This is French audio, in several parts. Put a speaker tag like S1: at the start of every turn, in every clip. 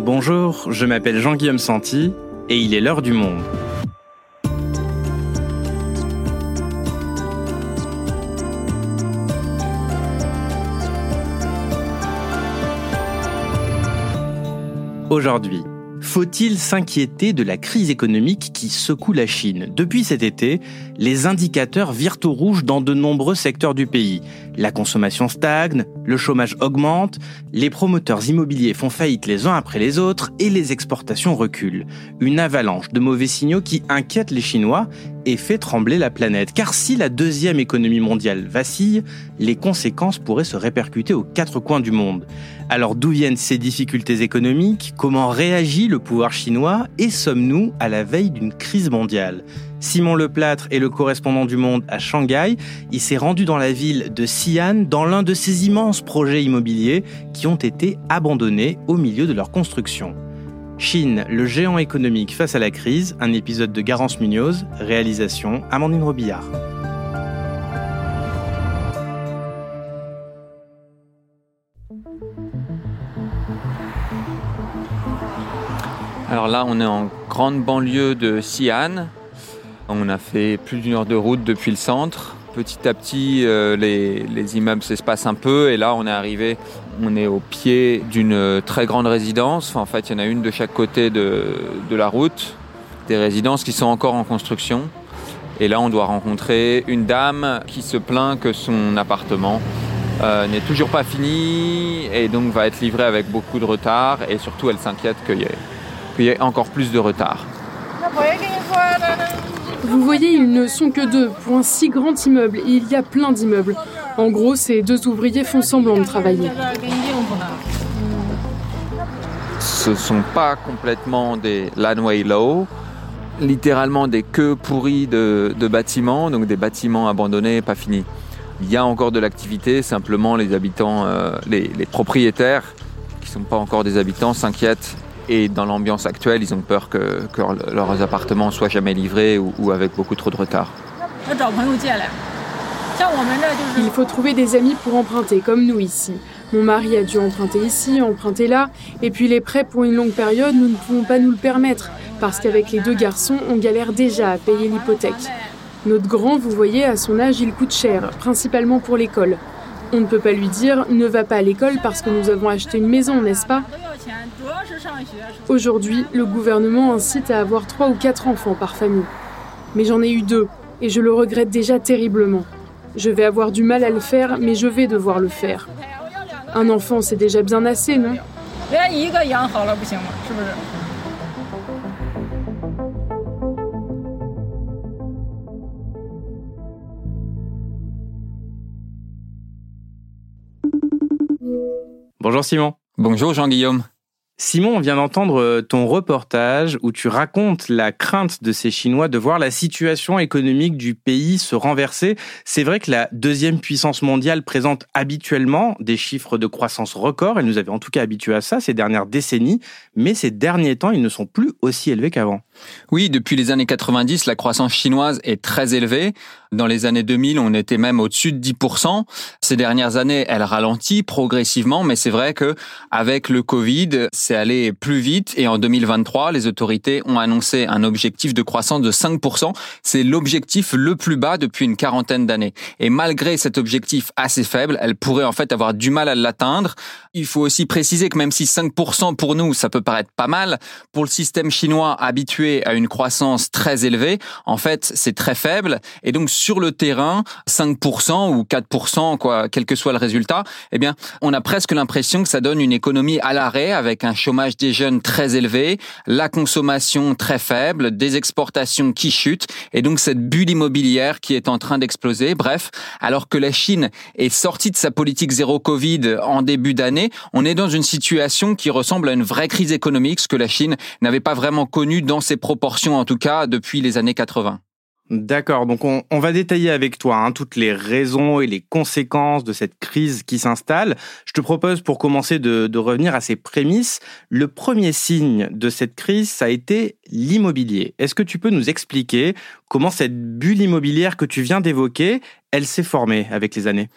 S1: Bonjour, je m'appelle Jean-Guillaume Santi et il est l'heure du monde. Aujourd'hui, faut-il s'inquiéter de la crise économique qui secoue la Chine? Depuis cet été, les indicateurs virent au rouge dans de nombreux secteurs du pays. La consommation stagne, le chômage augmente, les promoteurs immobiliers font faillite les uns après les autres et les exportations reculent. Une avalanche de mauvais signaux qui inquiète les Chinois et fait trembler la planète. Car si la deuxième économie mondiale vacille, les conséquences pourraient se répercuter aux quatre coins du monde. Alors d'où viennent ces difficultés économiques? Comment réagit le pouvoir chinois? Et sommes-nous à la veille d'une crise mondiale? Simon Leplâtre est le correspondant du Monde à Shanghai. Il s'est rendu dans la ville de Xi'an dans l'un de ces immenses projets immobiliers qui ont été abandonnés au milieu de leur construction. Chine, le géant économique face à la crise, un épisode de Garance Munoz, réalisation Amandine Robillard.
S2: Alors là, on est en grande banlieue de Xi'an. On a fait plus d'une heure de route depuis le centre. Petit à petit, euh, les, immeubles s'espacent un peu et là, on est arrivé, on est au pied d'une très grande résidence. en fait, il y en a une de chaque côté de, la route. Des résidences qui sont encore en construction. Et là, on doit rencontrer une dame qui se plaint que son appartement euh, n'est toujours pas fini et donc va être livré avec beaucoup de retard. Et surtout, elle s'inquiète qu'il y, y, ait encore plus de retard.
S3: Vous voyez, ils ne sont que deux pour un si grand immeuble il y a plein d'immeubles. En gros, ces deux ouvriers font semblant de travailler.
S2: Ce ne sont pas complètement des lanway low, littéralement des queues pourries de, bâtiments, donc des bâtiments abandonnés, pas finis. Il y a encore de l'activité, simplement les habitants, euh, les, propriétaires, qui ne sont pas encore des habitants, s'inquiètent et dans l'ambiance actuelle, ils ont peur que, leurs appartements soient jamais livrés ou, avec beaucoup trop de retard.
S3: Il faut trouver des amis pour emprunter, comme nous ici. Mon mari a dû emprunter ici, emprunter là, et puis les prêts pour une longue période, nous ne pouvons pas nous le permettre, parce qu'avec les deux garçons, on galère déjà à payer l'hypothèque. Notre grand, vous voyez, à son âge, il coûte cher, principalement pour l'école. On ne peut pas lui dire ne va pas à l'école parce que nous avons acheté une maison, n'est-ce pas? Aujourd'hui, le gouvernement incite à avoir trois ou quatre enfants par famille. Mais j'en ai eu deux, et je le regrette déjà terriblement. Je vais avoir du mal à le faire, mais je vais devoir le faire. Un enfant, c'est déjà bien assez, non?
S1: Bonjour Simon.
S2: Bonjour Jean-Guillaume.
S1: Simon, on vient d'entendre euh, ton reportage où tu racontes la crainte de ces Chinois de voir la situation économique du pays se renverser. C'est vrai que la deuxième puissance mondiale présente habituellement des chiffres de croissance records. Elle nous avait en tout cas habitués à ça ces dernières décennies, mais ces derniers temps, ils ne sont plus aussi élevés qu'avant.
S2: Oui, depuis les années 90, la croissance chinoise est très élevée. Dans les années 2000, on était même au-dessus de 10%. Ces dernières années, elle ralentit progressivement, mais c'est vrai que avec le Covid, c'est allé plus vite et en 2023, les autorités ont annoncé un objectif de croissance de 5%. C'est l'objectif le plus bas depuis une quarantaine d'années. Et malgré cet objectif assez faible, elle pourrait en fait avoir du mal à l'atteindre. Il faut aussi préciser que même si 5% pour nous, ça peut paraître pas mal, pour le système chinois habitué à une croissance très élevée, en fait, c'est très faible. Et donc, sur le terrain, 5% ou 4%, quoi, quel que soit le résultat, eh bien, on a presque l'impression que ça donne une économie à l'arrêt avec un chômage des jeunes très élevé, la consommation très faible, des exportations qui chutent et donc cette bulle immobilière qui est en train d'exploser. Bref, alors que la Chine est sortie de sa politique zéro Covid en début d'année, on est dans une situation qui ressemble à une vraie crise économique, ce que la Chine n'avait pas vraiment connu dans ses proportions en tout cas depuis les années 80.
S1: D'accord, donc on, va détailler avec toi hein, toutes les raisons et les conséquences de cette crise qui s'installe. Je te propose pour commencer de, de, revenir à ces prémices. Le premier signe de cette crise, ça a été l'immobilier. Est-ce que tu peux nous expliquer comment cette bulle immobilière que tu viens d'évoquer, elle s'est formée avec les années?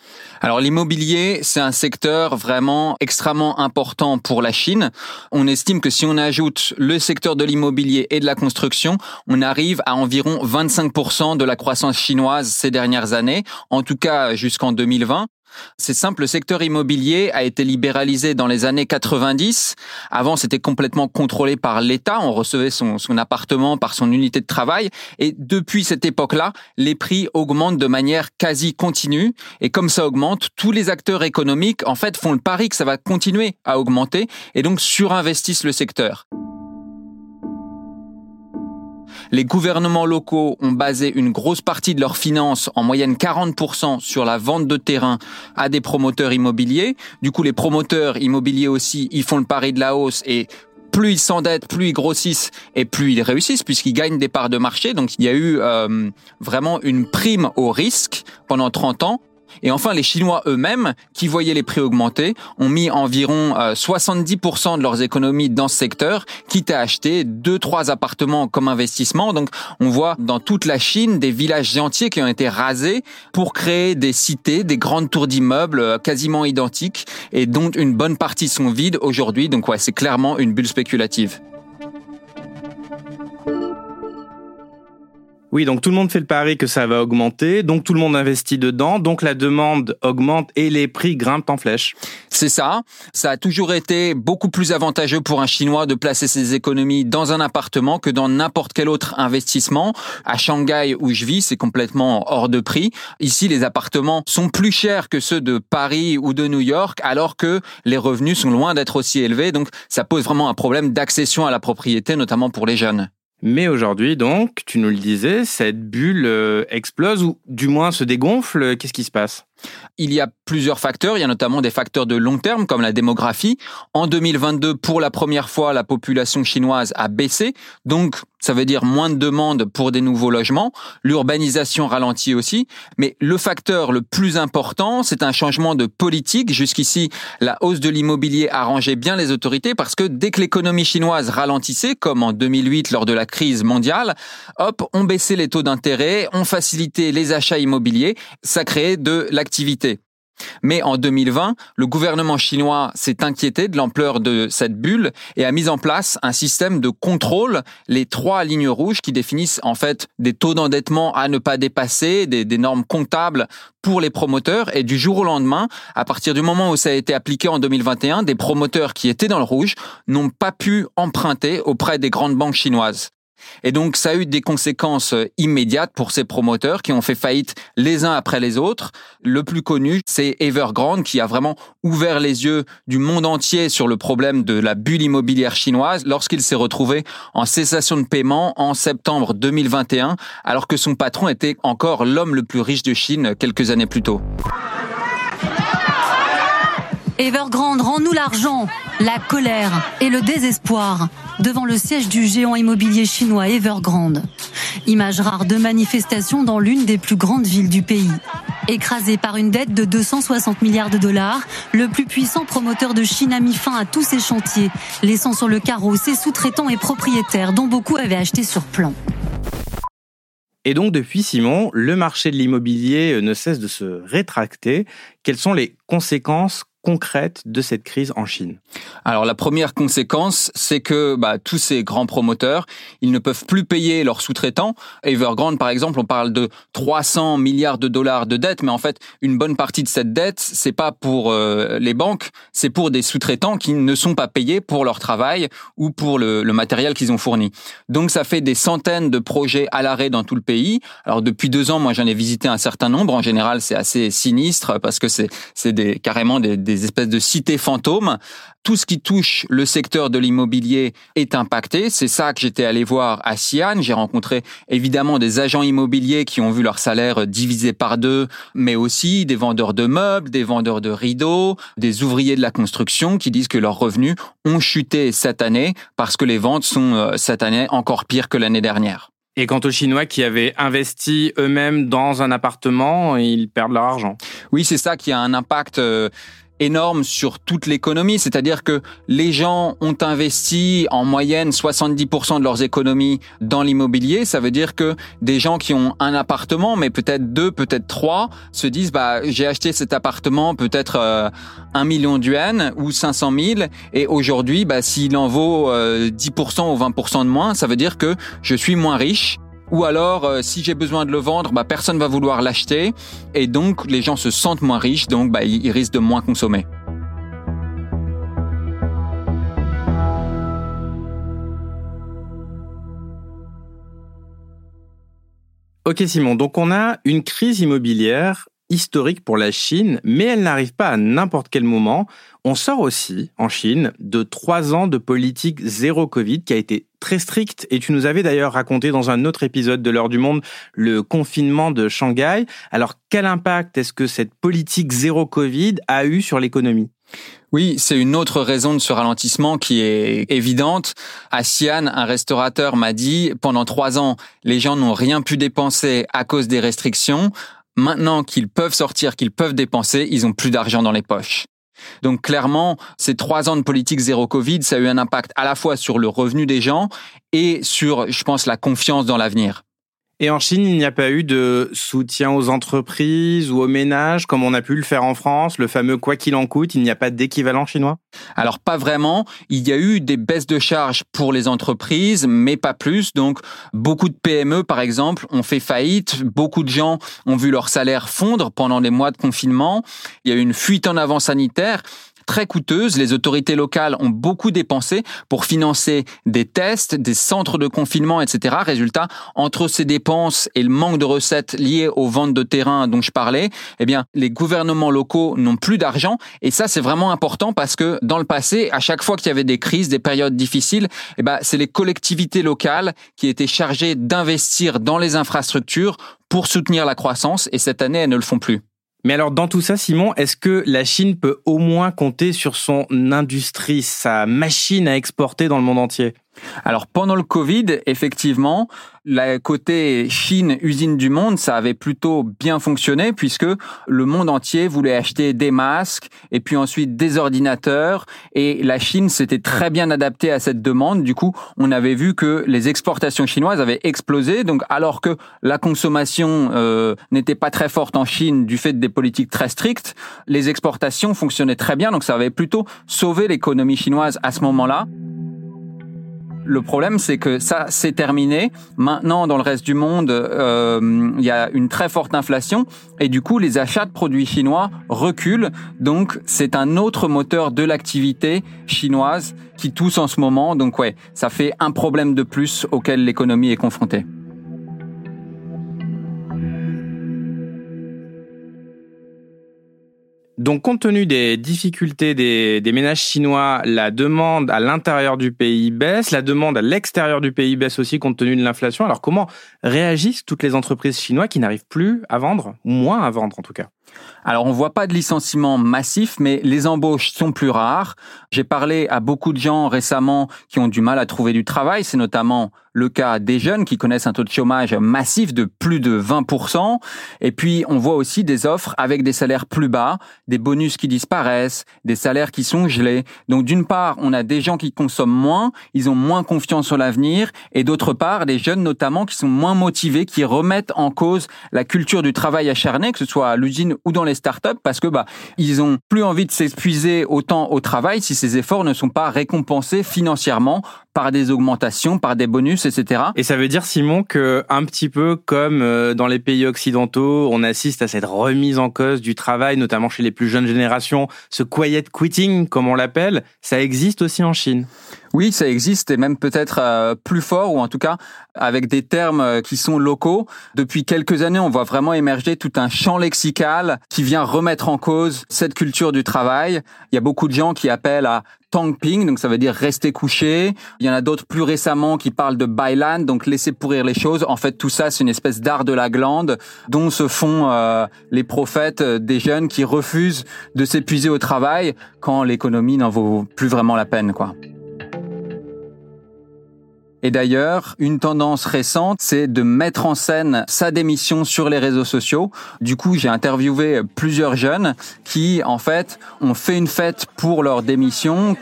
S2: Alors l'immobilier, c'est un secteur vraiment extrêmement important pour la Chine. On estime que si on ajoute le secteur de l'immobilier et de la construction, on arrive à environ 25% de la croissance chinoise ces dernières années, en tout cas jusqu'en 2020. C'est simple, le secteur immobilier a été libéralisé dans les années 90. Avant, c'était complètement contrôlé par l'État. On recevait son, son, appartement par son unité de travail. Et depuis cette époque-là, les prix augmentent de manière quasi continue. Et comme ça augmente, tous les acteurs économiques, en fait, font le pari que ça va continuer à augmenter et donc surinvestissent le secteur. Les gouvernements locaux ont basé une grosse partie de leurs finances, en moyenne 40%, sur la vente de terrain à des promoteurs immobiliers. Du coup, les promoteurs immobiliers aussi, ils font le pari de la hausse et plus ils s'endettent, plus ils grossissent et plus ils réussissent puisqu'ils gagnent des parts de marché. Donc il y a eu euh, vraiment une prime au risque pendant 30 ans et enfin, les Chinois eux-mêmes, qui voyaient les prix augmenter, ont mis environ 70% euh, de leurs économies dans ce secteur, quitte à acheter deux, trois appartements comme investissement. Donc, on voit dans toute la Chine des villages entiers qui ont été rasés pour créer des cités, des grandes tours d'immeubles euh, quasiment identiques et dont une bonne partie sont vides aujourd'hui. Donc, ouais, c'est clairement une bulle spéculative.
S1: Oui, donc tout le monde fait le pari que ça va augmenter, donc tout le monde investit dedans, donc la demande augmente et les prix grimpent en flèche.
S2: C'est ça. Ça a toujours été beaucoup plus avantageux pour un Chinois de placer ses économies dans un appartement que dans n'importe quel autre investissement. À Shanghai où je vis, c'est complètement hors de prix. Ici, les appartements sont plus chers que ceux de Paris ou de New York, alors que les revenus sont loin d'être aussi élevés. Donc, ça pose vraiment un problème d'accession à la propriété, notamment pour les jeunes.
S1: Mais aujourd'hui, donc, tu nous le disais, cette bulle euh, explose ou du moins se dégonfle. Qu'est-ce qui se passe?
S2: Il y a plusieurs facteurs. Il y a notamment des facteurs de long terme comme la démographie. En 2022, pour la première fois, la population chinoise a baissé. Donc, ça veut dire moins de demandes pour des nouveaux logements. L'urbanisation ralentit aussi. Mais le facteur le plus important, c'est un changement de politique. Jusqu'ici, la hausse de l'immobilier arrangeait bien les autorités parce que dès que l'économie chinoise ralentissait, comme en 2008 lors de la crise mondiale, hop, on baissait les taux d'intérêt, on facilitait les achats immobiliers. Ça créait de l'activité. Mais en 2020, le gouvernement chinois s'est inquiété de l'ampleur de cette bulle et a mis en place un système de contrôle, les trois lignes rouges qui définissent en fait des taux d'endettement à ne pas dépasser, des, normes comptables pour les promoteurs. Et du jour au lendemain, à partir du moment où ça a été appliqué en 2021, des promoteurs qui étaient dans le rouge n'ont pas pu emprunter auprès des grandes banques chinoises. Et donc, ça a eu des conséquences euh, immédiates pour ces promoteurs qui ont fait faillite les uns après les autres. Le plus connu, c'est Evergrande qui a vraiment ouvert les yeux du monde entier sur le problème de la bulle immobilière chinoise lorsqu'il s'est retrouvé en cessation de paiement en septembre 2021, alors que son patron était encore l'homme le plus riche de Chine quelques années plus tôt.
S4: Evergrande, rends-nous l'argent, la colère et le désespoir devant le siège du géant immobilier chinois Evergrande. Image rare de manifestation dans l'une des plus grandes villes du pays. Écrasé par une dette de 260 milliards de dollars, le plus puissant promoteur de Chine a mis fin à tous ses chantiers, laissant sur le carreau ses sous-traitants et propriétaires dont beaucoup avaient acheté sur plan.
S1: Et donc depuis Simon, le marché de l'immobilier ne cesse de se rétracter. Quelles sont les conséquences concrète de cette crise en Chine
S2: Alors la première conséquence, c'est que bah, tous ces grands promoteurs, ils ne peuvent plus payer leurs sous-traitants. Evergrande, par exemple, on parle de 300 milliards de dollars de dette, mais en fait, une bonne partie de cette dette, c'est pas pour euh, les banques, c'est pour des sous-traitants qui ne sont pas payés pour leur travail ou pour le, matériel qu'ils ont fourni. Donc ça fait des centaines de projets à l'arrêt dans tout le pays. Alors depuis deux ans, moi j'en ai visité un certain nombre. En général, c'est assez sinistre parce que c'est des carrément des espèces de cités fantômes. Tout ce qui touche le secteur de l'immobilier est impacté. C'est ça que j'étais allé voir à Xi'an. J'ai rencontré évidemment des agents immobiliers qui ont vu leur salaire divisé par deux, mais aussi des vendeurs de meubles, des vendeurs de rideaux, des ouvriers de la construction qui disent que leurs revenus ont chuté cette année parce que les ventes sont euh, cette année encore pires que l'année dernière.
S1: Et quant aux Chinois qui avaient investi eux-mêmes dans un appartement, ils perdent leur argent.
S2: Oui, c'est ça qui a un impact euh, énorme sur toute l'économie, c'est-à-dire que les gens ont investi en moyenne 70% de leurs économies dans l'immobilier. Ça veut dire que des gens qui ont un appartement, mais peut-être deux, peut-être trois, se disent bah j'ai acheté cet appartement peut-être euh, un million d'yens ou 500 000 et aujourd'hui bah s'il en vaut 10% euh, ou 20% de moins, ça veut dire que je suis moins riche ou alors, euh, si j'ai besoin de le vendre, bah, personne va vouloir l'acheter. Et donc, les gens se sentent moins riches, donc bah, ils risquent de moins consommer.
S1: Ok Simon, donc on a une crise immobilière historique pour la Chine, mais elle n'arrive pas à n'importe quel moment. On sort aussi, en Chine, de trois ans de politique zéro Covid qui a été très stricte. Et tu nous avais d'ailleurs raconté dans un autre épisode de l'heure du monde le confinement de Shanghai. Alors quel impact est-ce que cette politique zéro Covid a eu sur l'économie?
S2: Oui, c'est une autre raison de ce ralentissement qui est évidente. À Xi'an, un restaurateur m'a dit, pendant trois ans, les gens n'ont rien pu dépenser à cause des restrictions maintenant qu'ils peuvent sortir, qu'ils peuvent dépenser, ils ont plus d'argent dans les poches. Donc clairement, ces trois ans de politique zéro Covid, ça a eu un impact à la fois sur le revenu des gens et sur, je pense, la confiance dans l'avenir.
S1: Et en Chine, il n'y a pas eu de soutien aux entreprises ou aux ménages comme on a pu le faire en France, le fameux quoi qu'il en coûte, il n'y a pas d'équivalent chinois?
S2: Alors pas vraiment, il y a eu des baisses de charges pour les entreprises, mais pas plus. Donc beaucoup de PME par exemple ont fait faillite, beaucoup de gens ont vu leur salaire fondre pendant les mois de confinement, il y a eu une fuite en avant sanitaire très coûteuse. Les autorités locales ont beaucoup dépensé pour financer des tests, des centres de confinement, etc. Résultat, entre ces dépenses et le manque de recettes liées aux ventes de terrain dont je parlais, eh bien, les gouvernements locaux n'ont plus d'argent. Et ça, c'est vraiment important parce que dans le passé, à chaque fois qu'il y avait des crises, des périodes difficiles, eh ben, c'est les collectivités locales qui étaient chargées d'investir dans les infrastructures pour soutenir la croissance. Et cette année, elles ne le font plus.
S1: Mais alors dans tout ça, Simon, est-ce que la Chine peut au moins compter sur son industrie, sa machine à exporter dans le monde entier?
S2: Alors pendant le Covid, effectivement, la côté Chine, usine du monde, ça avait plutôt bien fonctionné puisque le monde entier voulait acheter des masques et puis ensuite des ordinateurs et la Chine s'était très bien adaptée à cette demande. Du coup, on avait vu que les exportations chinoises avaient explosé. Donc alors que la consommation euh, n'était pas très forte en Chine du fait des politiques très strictes, les exportations fonctionnaient très bien. Donc ça avait plutôt sauvé l'économie chinoise à ce moment-là. Le problème, c'est que ça, c'est terminé. Maintenant, dans le reste du monde, euh, il y a une très forte inflation et du coup, les achats de produits chinois reculent. Donc, c'est un autre moteur de l'activité chinoise qui tousse en ce moment. Donc, ouais, ça fait un problème de plus auquel l'économie est confrontée.
S1: Donc, compte tenu des difficultés des, ménages chinois, la demande à l'intérieur du pays baisse, la demande à l'extérieur du pays baisse aussi compte tenu de l'inflation. Alors, comment réagissent toutes les entreprises chinoises qui n'arrivent plus à vendre, ou moins à vendre en tout cas?
S2: Alors on voit pas de licenciements massifs, mais les embauches sont plus rares. J'ai parlé à beaucoup de gens récemment qui ont du mal à trouver du travail. C'est notamment le cas des jeunes qui connaissent un taux de chômage massif de plus de 20%. Et puis on voit aussi des offres avec des salaires plus bas, des bonus qui disparaissent, des salaires qui sont gelés. Donc d'une part, on a des gens qui consomment moins, ils ont moins confiance sur l'avenir, et d'autre part, des jeunes notamment qui sont moins motivés, qui remettent en cause la culture du travail acharné, que ce soit à l'usine ou dans les startups parce que bah ils ont plus envie de s'épuiser autant au travail si ces efforts ne sont pas récompensés financièrement par des augmentations, par des bonus, etc.
S1: Et ça veut dire, Simon, que un petit peu comme euh, dans les pays occidentaux, on assiste à cette remise en cause du travail, notamment chez les plus jeunes générations, ce quiet quitting, comme on l'appelle, ça existe aussi en Chine.
S2: Oui, ça existe et même peut-être euh, plus fort ou en tout cas avec des termes euh, qui sont locaux. Depuis quelques années, on voit vraiment émerger tout un champ lexical qui vient remettre en cause cette culture du travail. Il y a beaucoup de gens qui appellent à Tangping, donc ça veut dire rester couché. Il y en a d'autres plus récemment qui parlent de Bailan, donc laisser pourrir les choses. En fait, tout ça, c'est une espèce d'art de la glande dont se font euh, les prophètes des jeunes qui refusent de s'épuiser au travail quand l'économie n'en vaut plus vraiment la peine, quoi. Et d'ailleurs, une tendance récente, c'est de mettre en scène sa démission sur les réseaux sociaux. Du coup, j'ai interviewé plusieurs jeunes qui, en fait, ont fait une fête pour leur démission.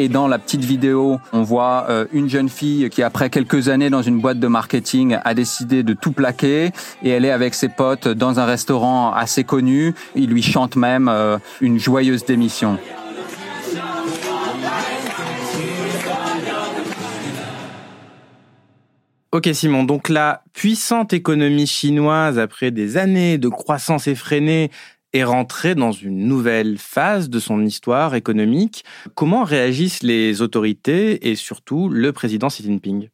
S2: Et dans la petite vidéo, on voit euh, une jeune fille qui, après quelques années dans une boîte de marketing, a décidé de tout plaquer. Et elle est avec ses potes dans un restaurant assez connu. Il lui chante même euh, une joyeuse démission.
S1: Ok Simon, donc la puissante économie chinoise, après des années de croissance effrénée, est rentrée dans une nouvelle phase de son histoire économique. Comment réagissent les autorités et surtout le président Xi Jinping?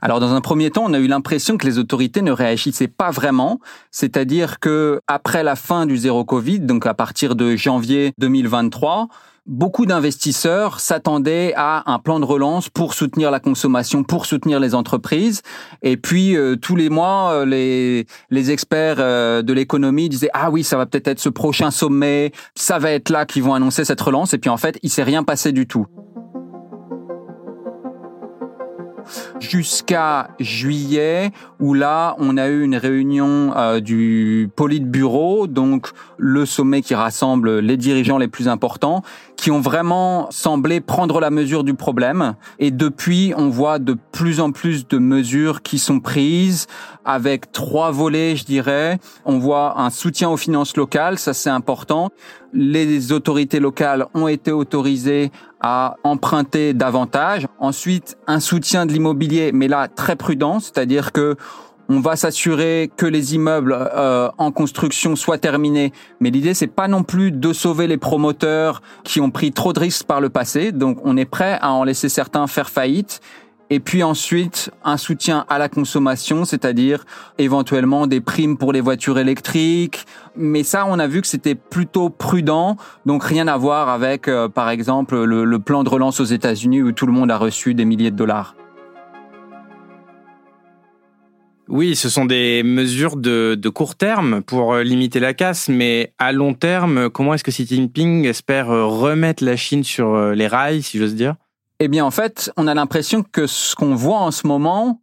S2: Alors dans un premier temps, on a eu l'impression que les autorités ne réagissaient pas vraiment, c'est-à-dire que après la fin du zéro Covid, donc à partir de janvier 2023, beaucoup d'investisseurs s'attendaient à un plan de relance pour soutenir la consommation, pour soutenir les entreprises. Et puis euh, tous les mois, euh, les, les experts euh, de l'économie disaient ah oui, ça va peut-être être ce prochain sommet, ça va être là qu'ils vont annoncer cette relance. Et puis en fait, il s'est rien passé du tout. jusqu'à juillet où là on a eu une réunion euh, du Politburo, donc le sommet qui rassemble les dirigeants les plus importants, qui ont vraiment semblé prendre la mesure du problème. Et depuis, on voit de plus en plus de mesures qui sont prises avec trois volets, je dirais. On voit un soutien aux finances locales, ça c'est important. Les autorités locales ont été autorisées à emprunter davantage. Ensuite, un soutien de l'immobilier, mais là très prudent, c'est-à-dire que on va s'assurer que les immeubles euh, en construction soient terminés. Mais l'idée, c'est pas non plus de sauver les promoteurs qui ont pris trop de risques par le passé. Donc, on est prêt à en laisser certains faire faillite. Et puis ensuite, un soutien à la consommation, c'est-à-dire éventuellement des primes pour les voitures électriques. Mais ça, on a vu que c'était plutôt prudent, donc rien à voir avec, euh, par exemple, le plan de relance aux États-Unis où tout le monde a reçu des milliers de dollars.
S1: Oui, ce sont des mesures de, court terme pour euh, limiter la casse, mais à long terme, comment est-ce que Xi Jinping espère euh, remettre la Chine sur euh, les rails, si j'ose dire?
S2: Eh bien, en fait, on a l'impression que ce qu'on voit en ce moment,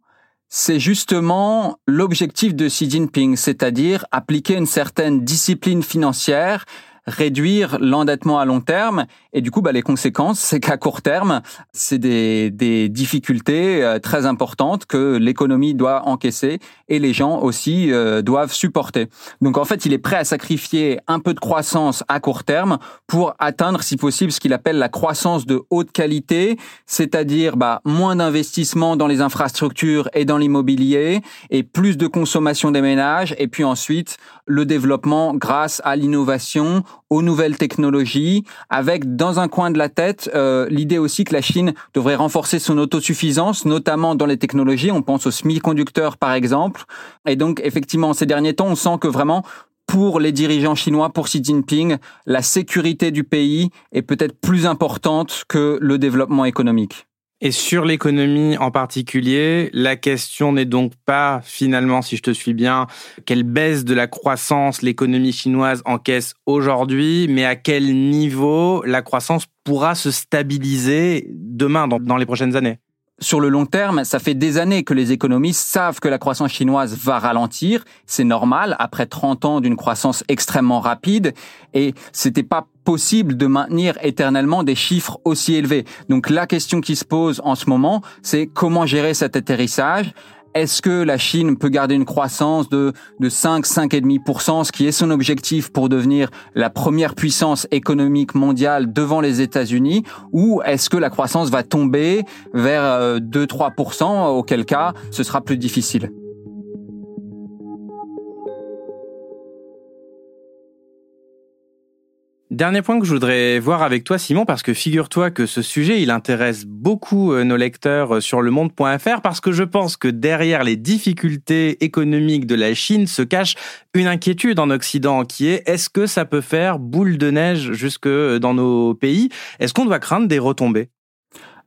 S2: c'est justement l'objectif de Xi Jinping, c'est-à-dire appliquer une certaine discipline financière réduire l'endettement à long terme. Et du coup, bah, les conséquences, c'est qu'à court terme, c'est des, des difficultés euh, très importantes que l'économie doit encaisser et les gens aussi euh, doivent supporter. Donc en fait, il est prêt à sacrifier un peu de croissance à court terme pour atteindre, si possible, ce qu'il appelle la croissance de haute qualité, c'est-à-dire bah, moins d'investissement dans les infrastructures et dans l'immobilier et plus de consommation des ménages et puis ensuite le développement grâce à l'innovation, aux nouvelles technologies, avec dans un coin de la tête euh, l'idée aussi que la Chine devrait renforcer son autosuffisance, notamment dans les technologies. On pense aux semi-conducteurs par exemple. Et donc effectivement, ces derniers temps, on sent que vraiment pour les dirigeants chinois, pour Xi Jinping, la sécurité du pays est peut-être plus importante que le développement économique.
S1: Et sur l'économie en particulier, la question n'est donc pas finalement, si je te suis bien, quelle baisse de la croissance l'économie chinoise encaisse aujourd'hui, mais à quel niveau la croissance pourra se stabiliser demain, dans, les prochaines années
S2: sur le long terme, ça fait des années que les économistes savent que la croissance chinoise va ralentir. C'est normal après 30 ans d'une croissance extrêmement rapide et c'était pas possible de maintenir éternellement des chiffres aussi élevés. Donc la question qui se pose en ce moment, c'est comment gérer cet atterrissage? Est-ce que la Chine peut garder une croissance de, de 5, 5,5%, ce qui est son objectif pour devenir la première puissance économique mondiale devant les États-Unis, ou est-ce que la croissance va tomber vers 2, euh, 3%, auquel cas ce sera plus difficile?
S1: Dernier point que je voudrais voir avec toi, Simon, parce que figure-toi que ce sujet, il intéresse beaucoup euh, nos lecteurs euh, sur le monde.fr, parce que je pense que derrière les difficultés économiques de la Chine se cache une inquiétude en Occident, qui est est-ce que ça peut faire boule de neige jusque dans nos pays? Est-ce qu'on doit craindre des retombées?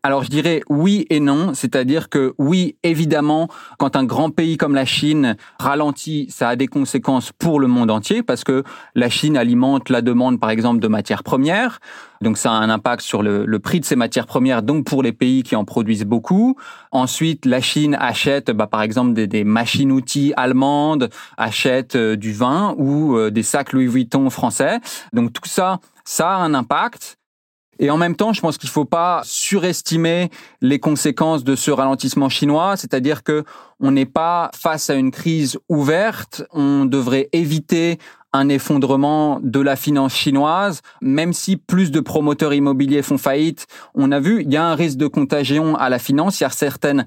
S2: Alors je dirais oui et non, c'est-à-dire que oui, évidemment, quand un grand pays comme la Chine ralentit, ça a des conséquences pour le monde entier parce que la Chine alimente la demande, par exemple, de matières premières. Donc ça a un impact sur le, prix de ces matières premières, donc pour les pays qui en produisent beaucoup. Ensuite, la Chine achète, bah, par exemple, des, des machines-outils allemandes, achète euh, du vin ou euh, des sacs Louis Vuitton français. Donc tout ça, ça a un impact. Et en même temps, je pense qu'il ne faut pas surestimer les conséquences de ce ralentissement chinois, c'est-à-dire que on n'est pas face à une crise ouverte, on devrait éviter un effondrement de la finance chinoise, même si plus de promoteurs immobiliers font faillite. On a vu, il y a un risque de contagion à la finance. Il y a certaines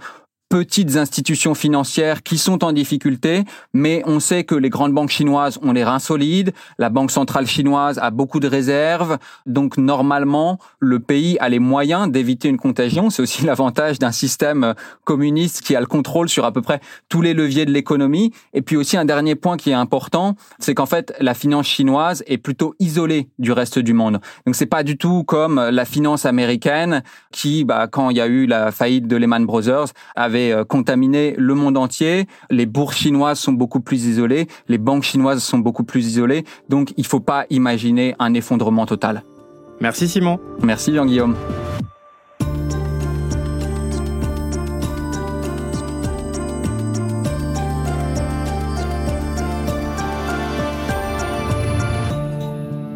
S2: petites institutions financières qui sont en difficulté, mais on sait que les grandes banques chinoises ont les reins solides, la Banque centrale chinoise a beaucoup de réserves, donc normalement, le pays a les moyens d'éviter une contagion. C'est aussi l'avantage d'un système communiste qui a le contrôle sur à peu près tous les leviers de l'économie. Et puis aussi un dernier point qui est important, c'est qu'en fait, la finance chinoise est plutôt isolée du reste du monde. Donc c'est pas du tout comme la finance américaine qui, bah, quand il y a eu la faillite de Lehman Brothers, avait euh, contaminé le monde entier. Les bourses chinoises sont beaucoup plus isolées, les banques chinoises sont beaucoup plus isolées, donc il ne faut pas imaginer un effondrement total.
S1: Merci Simon.
S2: Merci Jean-Guillaume.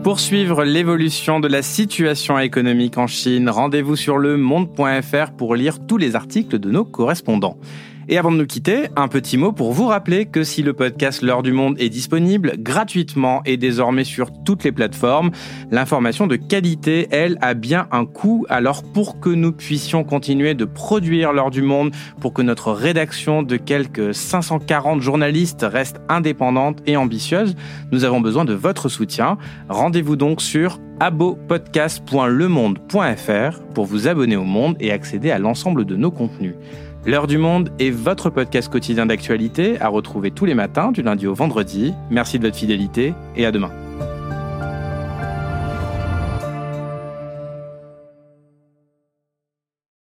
S1: Pour suivre l'évolution de la situation économique en Chine, rendez-vous sur le monde.fr pour lire tous les articles de nos correspondants. Et avant de nous quitter, un petit mot pour vous rappeler que si le podcast L'heure du monde est disponible gratuitement et désormais sur toutes les plateformes, l'information de qualité, elle, a bien un coût. Alors pour que nous puissions continuer de produire L'heure du monde, pour que notre rédaction de quelques 540 journalistes reste indépendante et ambitieuse, nous avons besoin de votre soutien. Rendez-vous donc sur abopodcast.lemonde.fr pour vous abonner au monde et accéder à l'ensemble de nos contenus. L'heure du monde est votre podcast quotidien d'actualité à retrouver tous les matins du lundi au vendredi. Merci de votre fidélité et à demain.